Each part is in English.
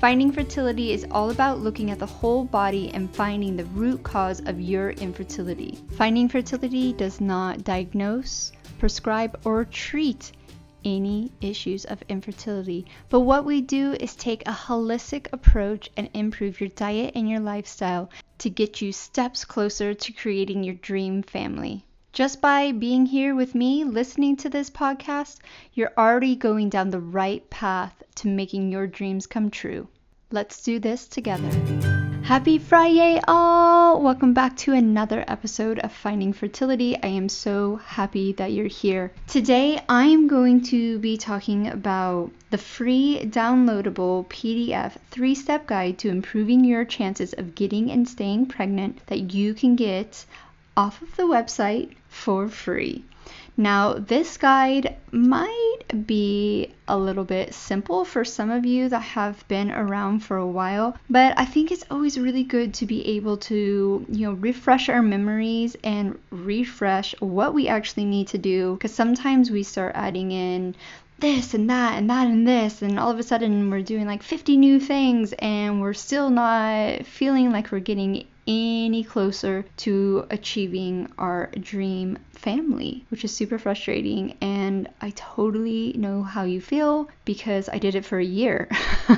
Finding Fertility is all about looking at the whole body and finding the root cause of your infertility. Finding Fertility does not diagnose, prescribe, or treat any issues of infertility. But what we do is take a holistic approach and improve your diet and your lifestyle to get you steps closer to creating your dream family. Just by being here with me, listening to this podcast, you're already going down the right path to making your dreams come true. Let's do this together. Happy Friday, all! Welcome back to another episode of Finding Fertility. I am so happy that you're here. Today, I'm going to be talking about the free downloadable PDF three step guide to improving your chances of getting and staying pregnant that you can get off of the website for free. Now, this guide might be a little bit simple for some of you that have been around for a while, but I think it's always really good to be able to, you know, refresh our memories and refresh what we actually need to do because sometimes we start adding in this and that and that and this and all of a sudden we're doing like 50 new things and we're still not feeling like we're getting any closer to achieving our dream family, which is super frustrating. And I totally know how you feel because I did it for a year.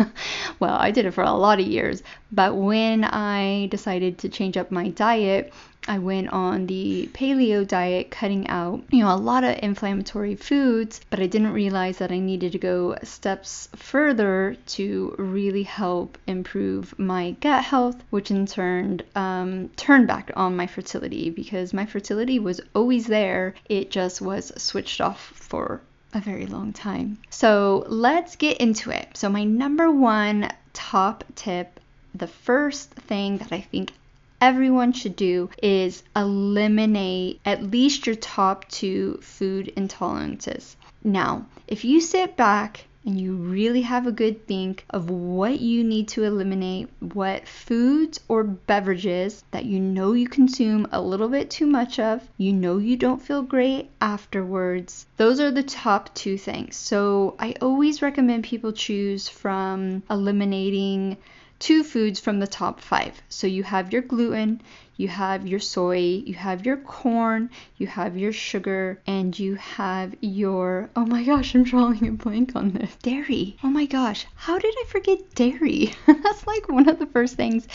well, I did it for a lot of years. But when I decided to change up my diet, I went on the paleo diet, cutting out, you know, a lot of inflammatory foods, but I didn't realize that I needed to go steps further to really help improve my gut health, which in turn um, turned back on my fertility because my fertility was always there. It just was switched off for a very long time. So let's get into it. So, my number one top tip the first thing that I think everyone should do is eliminate at least your top two food intolerances. Now, if you sit back and you really have a good think of what you need to eliminate, what foods or beverages that you know you consume a little bit too much of, you know you don't feel great afterwards. Those are the top two things. So I always recommend people choose from eliminating two foods from the top five. So you have your gluten, you have your soy, you have your corn, you have your sugar, and you have your oh my gosh, I'm drawing a blank on this. Dairy. Oh my gosh, how did I forget dairy? That's like one of the first things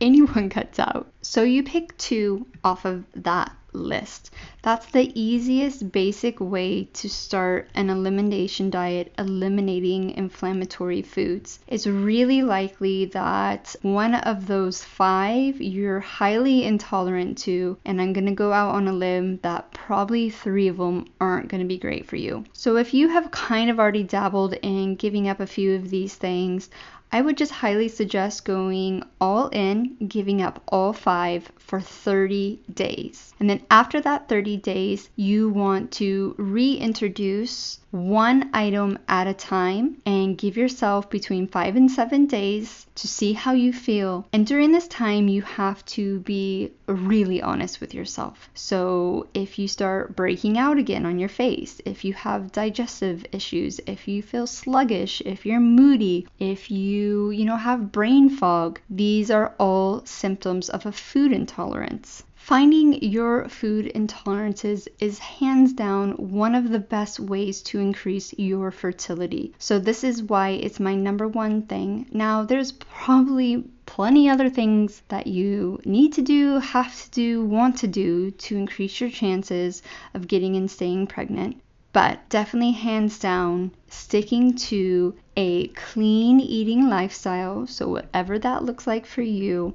anyone cuts out. So you pick two off of that list. That's the easiest basic way to start an elimination diet, eliminating inflammatory foods. It's really likely that one of those five you're highly intolerant to, and I'm gonna go out on a limb that probably three of them aren't gonna be great for you. So if you have kind of already dabbled in giving up a few of these things, I would just highly suggest going all in, giving up all five for 30 days. And then after that 30 days, you want to reintroduce one item at a time and give yourself between five and seven days to see how you feel. And during this time, you have to be really honest with yourself. So if you start breaking out again on your face, if you have digestive issues, if you feel sluggish, if you're moody, if you, you you know, have brain fog, these are all symptoms of a food intolerance. Finding your food intolerances is hands down one of the best ways to increase your fertility. So, this is why it's my number one thing. Now, there's probably plenty other things that you need to do, have to do, want to do to increase your chances of getting and staying pregnant. But definitely, hands down, sticking to a clean eating lifestyle, so whatever that looks like for you,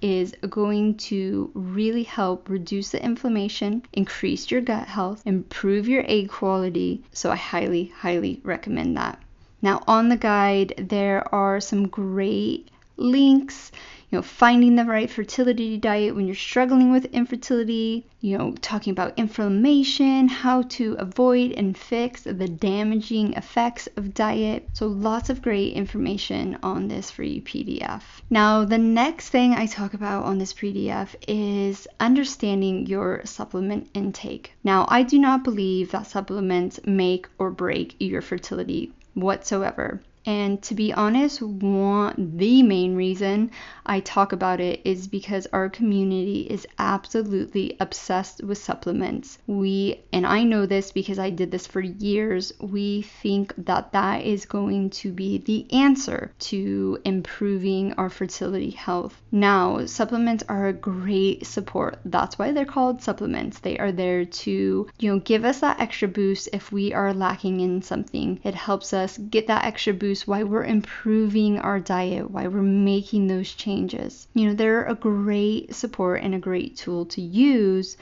is going to really help reduce the inflammation, increase your gut health, improve your egg quality. So I highly, highly recommend that. Now, on the guide, there are some great links, you know, finding the right fertility diet when you're struggling with infertility, you know, talking about inflammation, how to avoid and fix the damaging effects of diet. So, lots of great information on this free PDF. Now, the next thing I talk about on this PDF is understanding your supplement intake. Now, I do not believe that supplements make or break your fertility whatsoever. And to be honest, one the main reason I talk about it is because our community is absolutely obsessed with supplements. We and I know this because I did this for years. We think that that is going to be the answer to improving our fertility health. Now, supplements are a great support. That's why they're called supplements. They are there to, you know, give us that extra boost if we are lacking in something. It helps us get that extra boost why we're improving our diet, why we're making those changes. You know, they're a great support and a great tool to use,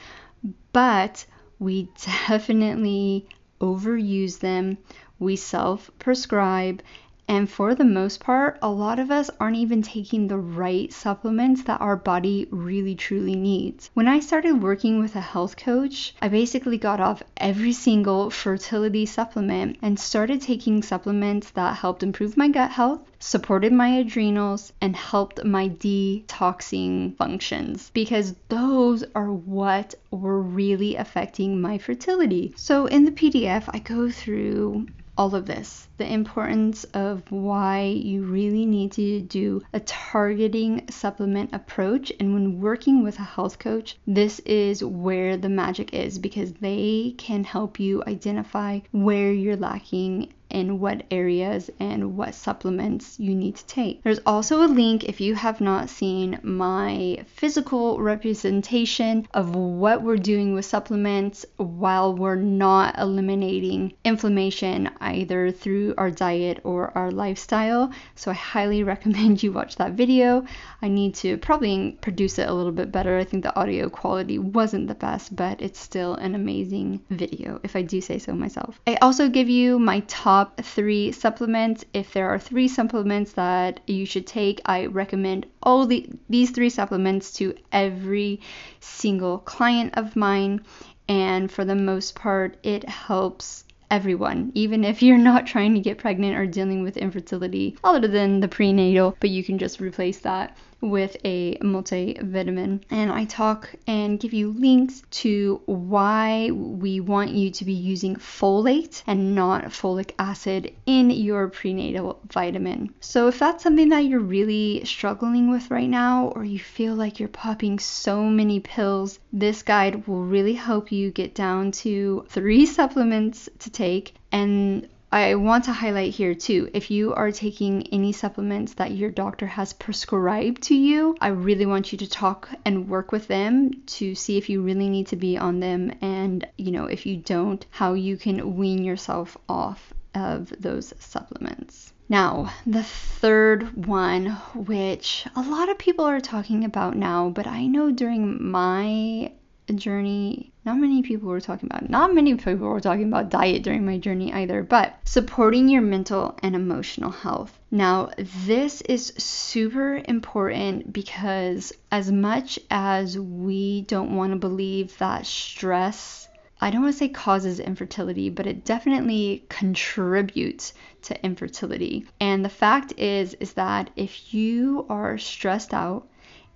but we definitely overuse them. We self prescribe and for the most part, a lot of us aren't even taking the right supplements that our body really truly needs. When I started working with a health coach, I basically got off every single fertility supplement and started taking supplements that helped improve my gut health, supported my adrenals, and helped my detoxing functions because those are what were really affecting my fertility. So in the PDF, I go through all of this the importance of why you really need to do a targeting supplement approach. And when working with a health coach, this is where the magic is because they can help you identify where you're lacking in what areas and what supplements you need to take. There's also a link if you have not seen my physical representation of what we're doing with supplements while we're not eliminating inflammation either through our diet or our lifestyle. So I highly recommend you watch that video. I need to probably produce it a little bit better. I think the audio quality wasn't the best, but it's still an amazing video if I do say so myself. I also give you my top top three supplements. If there are three supplements that you should take, I recommend all the, these three supplements to every single client of mine. And for the most part, it helps everyone, even if you're not trying to get pregnant or dealing with infertility, other than the prenatal, but you can just replace that with a multivitamin. And I talk and give you links to why we want you to be using folate and not folic acid in your prenatal vitamin. So if that's something that you're really struggling with right now, or you feel like you're popping so many pills, this guide will really help you get down to three supplements to take and I want to highlight here too if you are taking any supplements that your doctor has prescribed to you, I really want you to talk and work with them to see if you really need to be on them and, you know, if you don't, how you can wean yourself off of those supplements. Now, the third one, which a lot of people are talking about now, but I know during my journey. Not many people were talking about. Not many people were talking about diet during my journey either, but supporting your mental and emotional health. Now, this is super important because as much as we don't want to believe that stress I don't want to say causes infertility, but it definitely contributes to infertility. And the fact is is that if you are stressed out,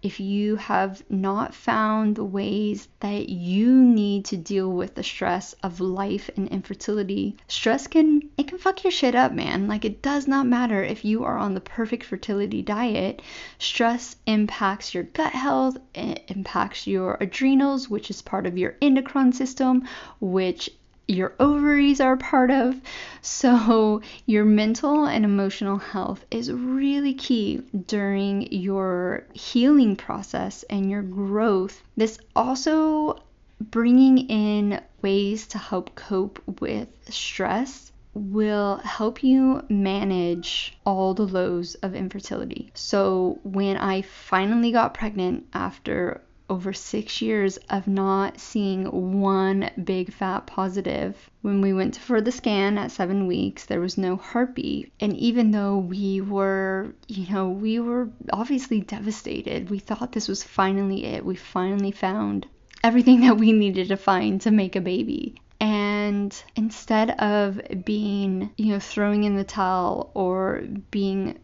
if you have not found the ways that you need to deal with the stress of life and infertility, stress can it can fuck your shit up, man. Like it does not matter if you are on the perfect fertility diet. Stress impacts your gut health, it impacts your adrenals, which is part of your endocrine system, which your ovaries are part of. So, your mental and emotional health is really key during your healing process and your growth. This also bringing in ways to help cope with stress will help you manage all the lows of infertility. So, when I finally got pregnant after over six years of not seeing one big fat positive. When we went for the scan at seven weeks, there was no heartbeat. And even though we were, you know, we were obviously devastated, we thought this was finally it. We finally found everything that we needed to find to make a baby. And instead of being, you know, throwing in the towel or being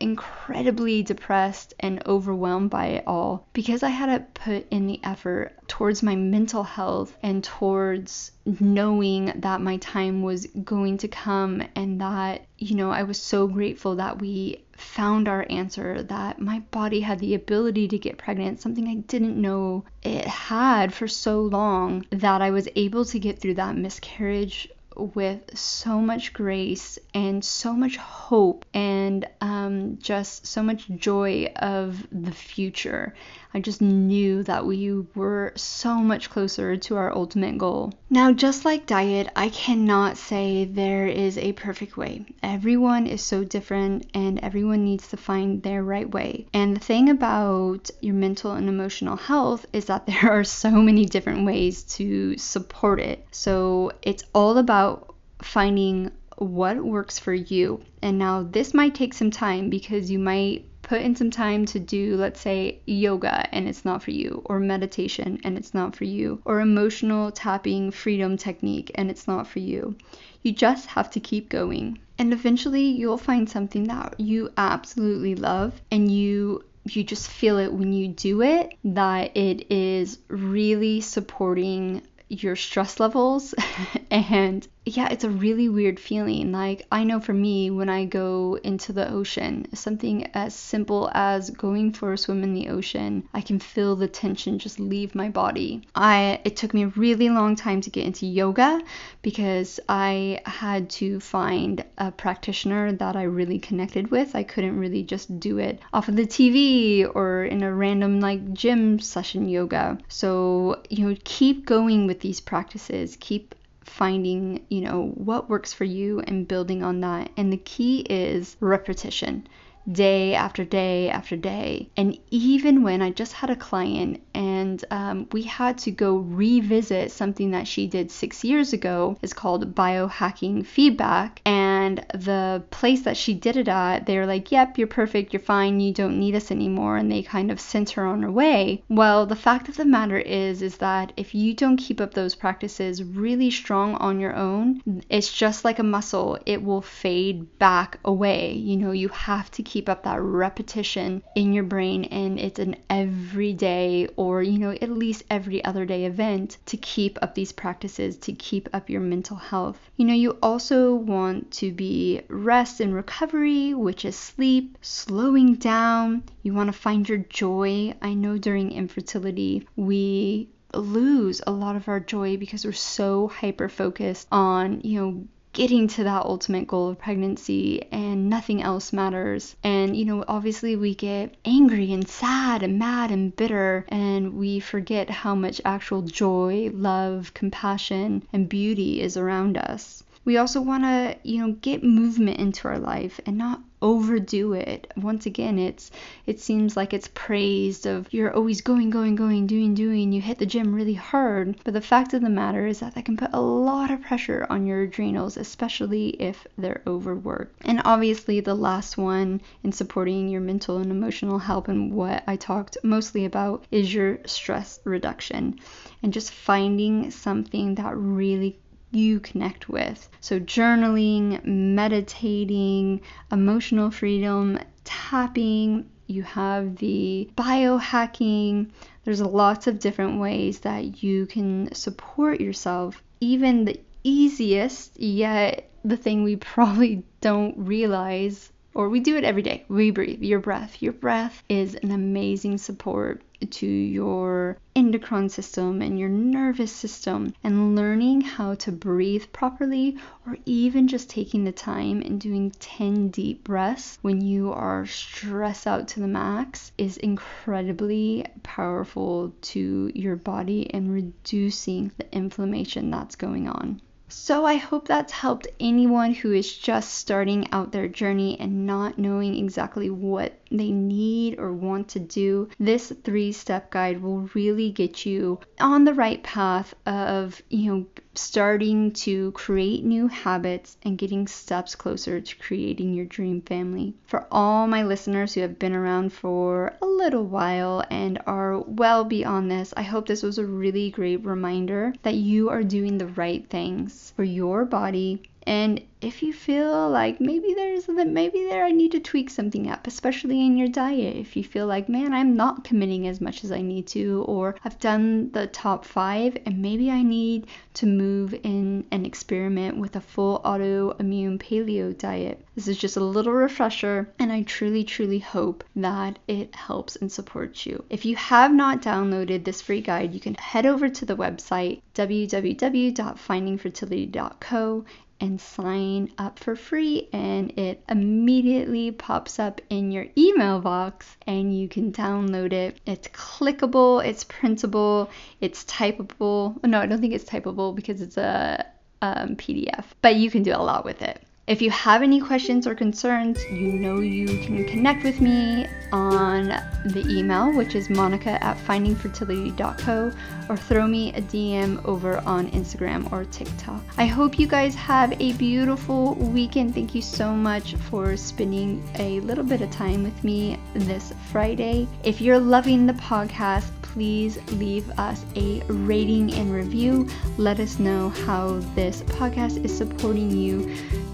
incredibly depressed and overwhelmed by it all because I had to put in the effort towards my mental health and towards knowing that my time was going to come and that, you know, I was so grateful that we found our answer, that my body had the ability to get pregnant, something I didn't know it had for so long, that I was able to get through that miscarriage with so much grace and so much hope and um, just so much joy of the future. I just knew that we were so much closer to our ultimate goal. Now, just like diet, I cannot say there is a perfect way. Everyone is so different and everyone needs to find their right way. And the thing about your mental and emotional health is that there are so many different ways to support it. So it's all about finding what works for you. And now this might take some time because you might put in some time to do, let's say, yoga and it's not for you, or meditation and it's not for you, or emotional tapping freedom technique and it's not for you. You just have to keep going. And eventually you'll find something that you absolutely love and you you just feel it when you do it that it is really supporting your stress levels and yeah, it's a really weird feeling. Like, I know for me, when I go into the ocean, something as simple as going for a swim in the ocean, I can feel the tension just leave my body. I it took me a really long time to get into yoga because I had to find a practitioner that I really connected with. I couldn't really just do it off of the TV or in a random like gym session yoga. So, you know, keep going with these practices. Keep finding, you know, what works for you and building on that. And the key is repetition day after day after day. And even when I just had a client and um, we had to go revisit something that she did six years ago, is called biohacking feedback. And the place that she did it at, they're like, yep, you're perfect, you're fine, you don't need us anymore. And they kind of sent her on her way. Well, the fact of the matter is, is that if you don't keep up those practices really strong on your own, it's just like a muscle, it will fade back away. You know, you have to keep up that repetition in your brain and it's an everyday or you know at least every other day event to keep up these practices to keep up your mental health you know you also want be rest and recovery which is sleep slowing down you want to find your joy i know during infertility we lose a lot of our joy because we're so hyper focused on you know getting to that ultimate goal of pregnancy and nothing else matters. And, you know, obviously we get angry and sad and mad and bitter and we forget how much actual joy, love, compassion, and beauty is around us. We also want to, you know, get movement into our life and not overdo it. Once again, it's it seems like it's praised of you're always going, going, going, doing, doing. You hit the gym really hard, but the fact of the matter is that that can put a lot of pressure on your adrenals, especially if they're overworked. And obviously, the last one in supporting your mental and emotional health and what I talked mostly about is your stress reduction and just finding something that really you connect with. So, journaling, meditating, emotional freedom, tapping, you have the biohacking. There's lots of different ways that you can support yourself. Even the easiest, yet the thing we probably don't realize or we do it every day. We breathe, your breath. Your breath is an amazing support to your endocrine system and your nervous system. And learning how to breathe properly, or even just taking the time and doing 10 deep breaths when you are stressed out to the max, is incredibly powerful to your body and reducing the inflammation that's going on. So I hope that's helped anyone who is just starting out their journey and not knowing exactly what they need or want to do. This three step guide will really get you on the right path of, you know, starting to create new habits and getting steps closer to creating your dream family. For all my listeners who have been around for a little while and are well beyond this, I hope this was a really great reminder that you are doing the right things for your body and if you feel like maybe there's maybe there I need to tweak something up, especially in your diet. If you feel like, man, I'm not committing as much as I need to, or I've done the top five and maybe I need to move in and experiment with a full autoimmune paleo diet. This is just a little refresher, and I truly, truly hope that it helps and supports you. If you have not downloaded this free guide, you can head over to the website www.findingfertility.co and sign up for free and it immediately pops up in your email box and you can download it. It's clickable, it's printable, it's typable. No, I don't think it's typable because it's a um, PDF, but you can do a lot with it. If you have any questions or concerns, you know you can connect with me on the email, which is monica at findingfertility.co, or throw me a DM over on Instagram or TikTok. I hope you guys have a beautiful weekend. Thank you so much for spending a little bit of time with me this Friday. If you're loving the podcast, please leave us a rating and review. Let us know how this podcast is supporting you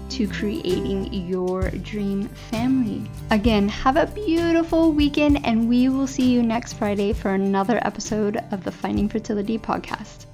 to creating your dream family. Again, have a beautiful weekend, and we will see you next Friday for another episode of the Finding Fertility podcast.